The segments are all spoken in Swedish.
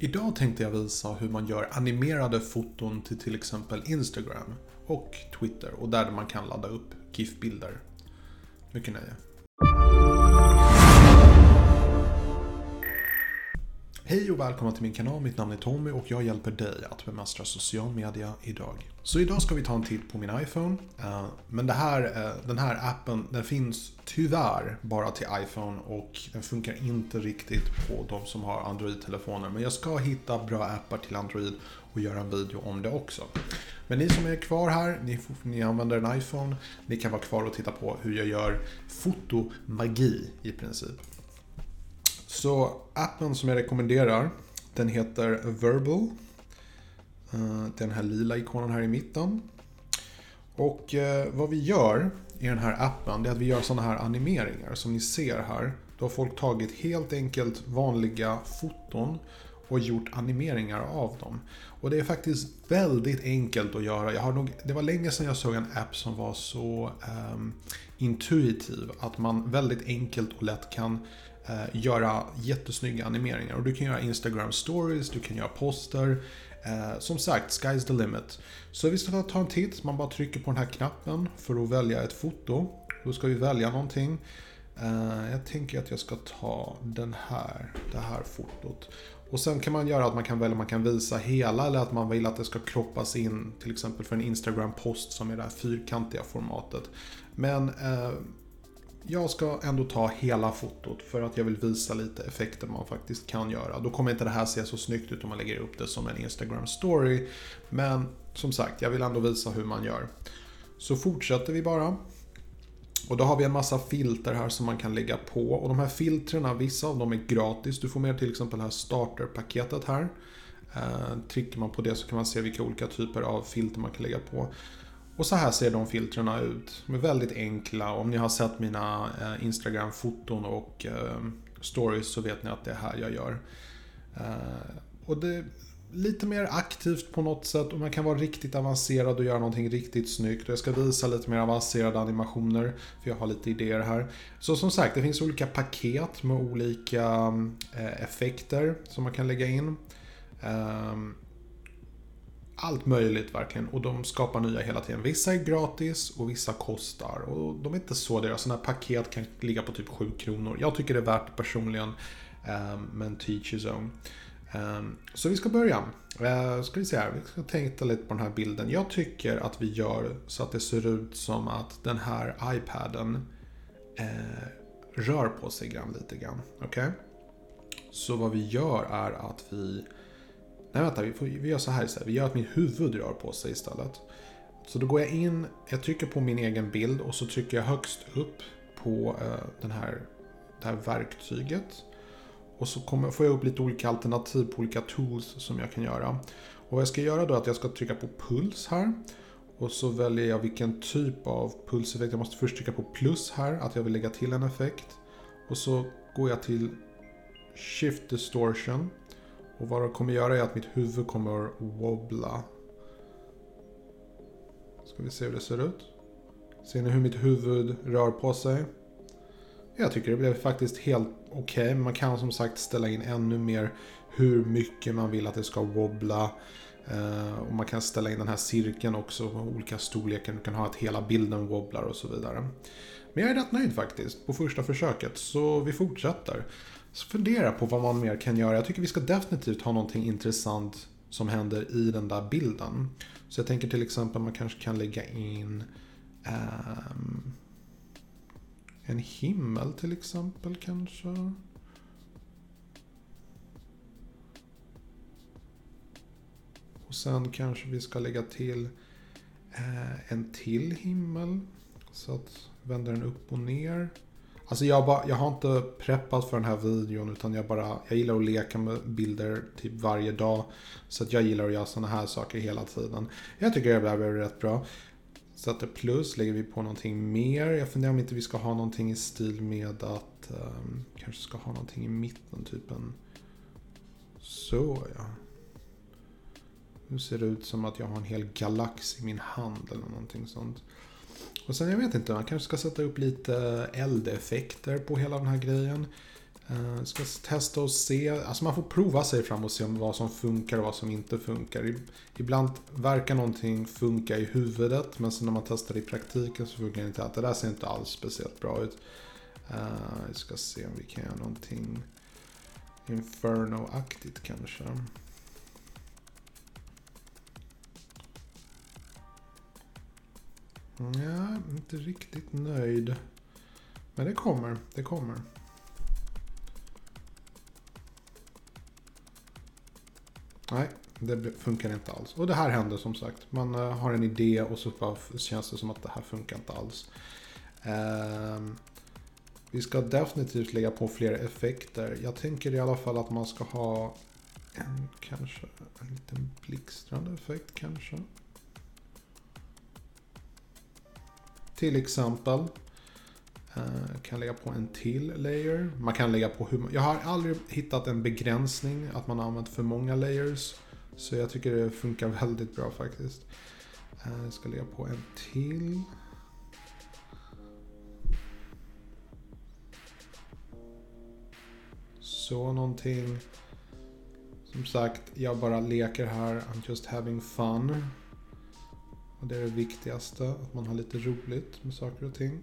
Idag tänkte jag visa hur man gör animerade foton till till exempel Instagram och Twitter och där man kan ladda upp GIF-bilder. Mycket nöje. Hej och välkomna till min kanal, mitt namn är Tommy och jag hjälper dig att bemästra social media idag. Så idag ska vi ta en titt på min iPhone. Eh, men det här, eh, den här appen den finns tyvärr bara till iPhone och den funkar inte riktigt på de som har Android-telefoner. Men jag ska hitta bra appar till Android och göra en video om det också. Men ni som är kvar här, ni, ni använder en iPhone, ni kan vara kvar och titta på hur jag gör fotomagi i princip. Så appen som jag rekommenderar, den heter Verbal. Eh, den här lila ikonen här i mitten. Och eh, vad vi gör i den här appen, det är att vi gör sådana här animeringar som ni ser här. Då har folk tagit helt enkelt vanliga foton och gjort animeringar av dem. Och det är faktiskt väldigt enkelt att göra. Jag har nog, det var länge sedan jag såg en app som var så um, intuitiv att man väldigt enkelt och lätt kan Eh, göra jättesnygga animeringar. Och du kan göra Instagram stories, du kan göra poster. Eh, som sagt, sky's the limit. Så vi ska ta en titt, man bara trycker på den här knappen för att välja ett foto. Då ska vi välja någonting. Eh, jag tänker att jag ska ta den här, det här fotot. Och sen kan man göra att man kan välja, man kan visa hela eller att man vill att det ska kroppas in till exempel för en Instagram-post som är det här fyrkantiga formatet. Men eh, jag ska ändå ta hela fotot för att jag vill visa lite effekter man faktiskt kan göra. Då kommer inte det här se så snyggt ut om man lägger upp det som en Instagram-story. Men som sagt, jag vill ändå visa hur man gör. Så fortsätter vi bara. Och då har vi en massa filter här som man kan lägga på. Och de här filtrerna, vissa av dem är gratis. Du får med till exempel det här starterpaketet här. Eh, trycker man på det så kan man se vilka olika typer av filter man kan lägga på. Och så här ser de filtrerna ut. De är väldigt enkla. Om ni har sett mina eh, Instagram-foton och eh, stories så vet ni att det är här jag gör. Eh, och det lite mer aktivt på något sätt och man kan vara riktigt avancerad och göra någonting riktigt snyggt. Och jag ska visa lite mer avancerade animationer för jag har lite idéer här. Så som sagt, det finns olika paket med olika effekter som man kan lägga in. Ehm, allt möjligt verkligen och de skapar nya hela tiden. Vissa är gratis och vissa kostar och de är inte så dyra. Alltså, sådana här paket kan ligga på typ 7 kronor. Jag tycker det är värt det personligen, men teach is own. Så vi ska börja. Eh, ska vi se här, vi ska tänka lite på den här bilden. Jag tycker att vi gör så att det ser ut som att den här iPaden eh, rör på sig grann lite grann. Okej? Okay? Så vad vi gör är att vi Nej vänta, vi, får, vi gör så här istället. Vi gör att mitt huvud rör på sig istället. Så då går jag in, jag trycker på min egen bild och så trycker jag högst upp på uh, den här, det här verktyget. Och så kommer, får jag upp lite olika alternativ på olika tools som jag kan göra. Och vad jag ska göra då är att jag ska trycka på puls här. Och så väljer jag vilken typ av pulseffekt. Jag måste först trycka på plus här, att jag vill lägga till en effekt. Och så går jag till Shift Distortion. Och vad det kommer göra är att mitt huvud kommer wobbla. Ska vi se hur det ser ut. Ser ni hur mitt huvud rör på sig? Jag tycker det blev faktiskt helt okej. Okay. Man kan som sagt ställa in ännu mer hur mycket man vill att det ska wobbla. Eh, och man kan ställa in den här cirkeln också, olika storlekar. Du kan ha att hela bilden wobblar och så vidare. Men jag är rätt nöjd faktiskt på första försöket, så vi fortsätter. Så fundera på vad man mer kan göra. Jag tycker vi ska definitivt ha någonting intressant som händer i den där bilden. Så jag tänker till exempel man kanske kan lägga in um, en himmel till exempel kanske. Och sen kanske vi ska lägga till eh, en till himmel. Så att vänder den upp och ner. Alltså jag, bara, jag har inte preppat för den här videon utan jag bara, jag gillar att leka med bilder typ varje dag. Så att jag gillar att göra sådana här saker hela tiden. Jag tycker det här blev rätt bra. Sätter plus, lägger vi på någonting mer. Jag funderar om inte vi ska ha någonting i stil med att um, kanske ska ha någonting i mitten, typ en så ja. Nu ser det ut som att jag har en hel galax i min hand eller någonting sånt. Och sen jag vet inte, man kanske ska sätta upp lite eldeffekter på hela den här grejen. Uh, ska testa och se, alltså man får prova sig fram och se vad som funkar och vad som inte funkar. Ibland verkar någonting funka i huvudet men sen när man testar det i praktiken så funkar det inte att det där ser inte alls speciellt bra ut. Eh, uh, vi ska se om vi kan göra någonting Inferno-aktigt kanske. Ja, inte riktigt nöjd. Men det kommer, det kommer. Nej, det funkar inte alls. Och det här händer som sagt. Man eh, har en idé och så känns det som att det här funkar inte alls. Ehm, vi ska definitivt lägga på fler effekter. Jag tänker i alla fall att man ska ha en kanske en liten blixtrande effekt kanske. Till exempel. Eh, kan lägga på en till layer. Man kan lägga på hur Jag har aldrig hittat en begränsning att man har använt för många layers. Så jag tycker det funkar väldigt bra faktiskt. Eh, jag ska lägga på en till. Så någonting. Som sagt, jag bara leker här. I'm just having fun. Och det är det viktigaste, att man har lite roligt med saker och ting.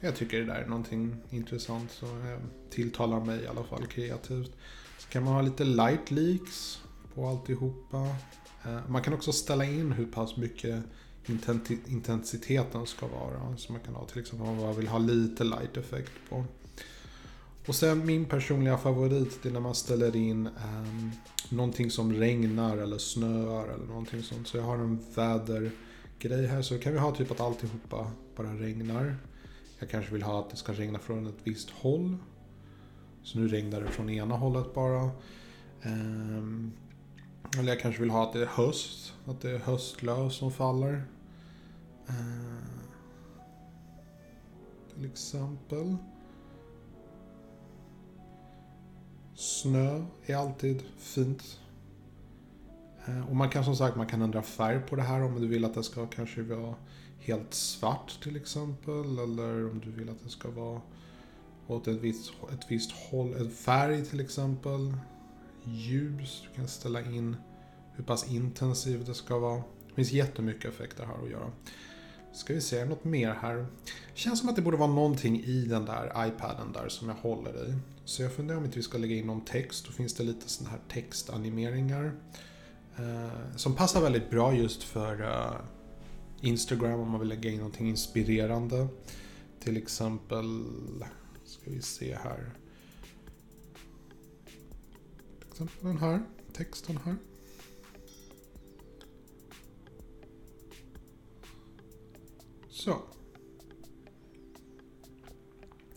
Jag tycker det där är någonting intressant som tilltalar mig i alla fall kreativt. Så kan man ha lite light leaks på alltihopa. Eh, man kan också ställa in hur pass mycket intensiteten ska vara. Så man kan ha till exempel om man vill ha lite light effekt på. Och sen min personliga favorit det är när man ställer in um, någonting som regnar eller snöar eller någonting sånt. Så jag har en vädergrej här så kan vi ha typ att alltihopa bara regnar. Jag kanske vill ha att det ska regna från ett visst håll. Så nu regnar det från ena hållet bara. Um, eller jag kanske vill ha att det är höst. Att det är höstlöv som faller. Uh, till exempel. Snö är alltid fint. Eh, och man kan som sagt man kan ändra färg på det här om du vill att det ska kanske vara helt svart till exempel. Eller om du vill att det ska vara åt ett visst, ett visst håll. En färg till exempel. Ljus. Du kan ställa in hur pass intensivt det ska vara. Det finns jättemycket effekter här att göra. Ska vi se, något mer här. Känns som att det borde vara någonting i den där iPaden där som jag håller i. Så jag funderar om inte vi ska lägga in någon text. Då finns det lite sådana här textanimeringar. Eh, som passar väldigt bra just för eh, Instagram om man vill lägga in någonting inspirerande. Till exempel, ska vi se här. Till exempel den här texten här. Så.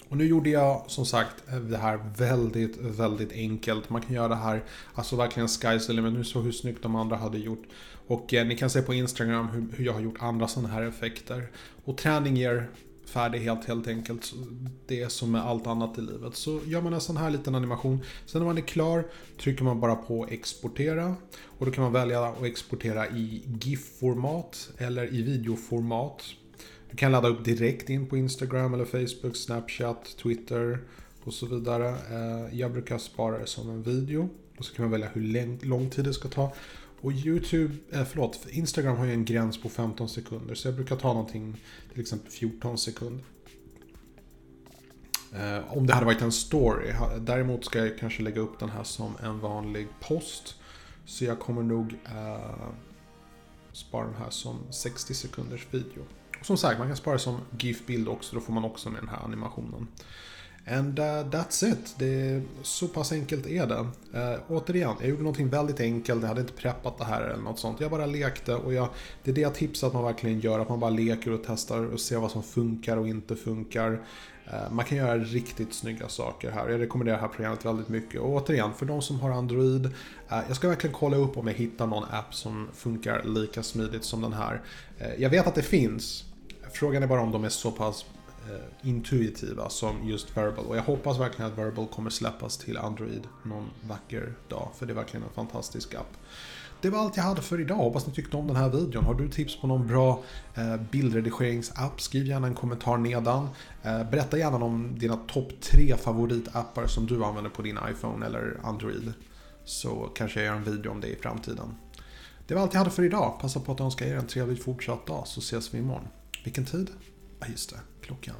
Och nu gjorde jag som sagt det här väldigt, väldigt enkelt. Man kan göra det här, alltså verkligen sky's men. Nu såg hur snyggt de andra hade gjort. Och eh, ni kan se på Instagram hur, hur jag har gjort andra sådana här effekter. Och träning ger färdighet helt enkelt. Det är som med allt annat i livet. Så gör man en sån här liten animation. Sen när man är klar trycker man bara på exportera. Och då kan man välja att exportera i GIF-format eller i videoformat. Du kan ladda upp direkt in på Instagram eller Facebook, Snapchat, Twitter och så vidare. Eh, jag brukar spara det som en video. Och så kan man välja hur lång tid det ska ta. Och YouTube, eh, förlåt, Instagram har ju en gräns på 15 sekunder. Så jag brukar ta någonting, till exempel 14 sekunder. Eh, om det hade varit en story. Däremot ska jag kanske lägga upp den här som en vanlig post. Så jag kommer nog eh, spara den här som 60 sekunders video. Som sagt, man kan spara som GIF-bild också, då får man också med den här animationen. And uh, that's it. Det är, så pass enkelt är det. Uh, återigen, jag gjorde någonting väldigt enkelt. Jag hade inte preppat det här eller något sånt. Jag bara lekte och jag, det är det jag tipsar att man verkligen gör. Att man bara leker och testar och ser vad som funkar och inte funkar. Uh, man kan göra riktigt snygga saker här. Jag rekommenderar det här programmet väldigt mycket. Och återigen, för de som har Android. Uh, jag ska verkligen kolla upp om jag hittar någon app som funkar lika smidigt som den här. Jag vet att det finns. Frågan är bara om de är så pass eh, intuitiva som just Verbal. Och jag hoppas verkligen att Verbal kommer släppas till Android någon vacker dag. För det är verkligen en fantastisk app. Det var allt jag hade för idag. Hoppas ni tyckte om den här videon. Har du tips på någon bra eh, bildredigeringsapp? Skriv gärna en kommentar nedan. Eh, berätta gärna om dina topp tre favoritappar som du använder på din iPhone eller Android. Så kanske jag gör en video om det i framtiden. Det var allt jag hade för idag. Passa på att önska er en trevlig fortsatt dag så ses vi imorgon. Vilken tid? Ja, just det. Klockan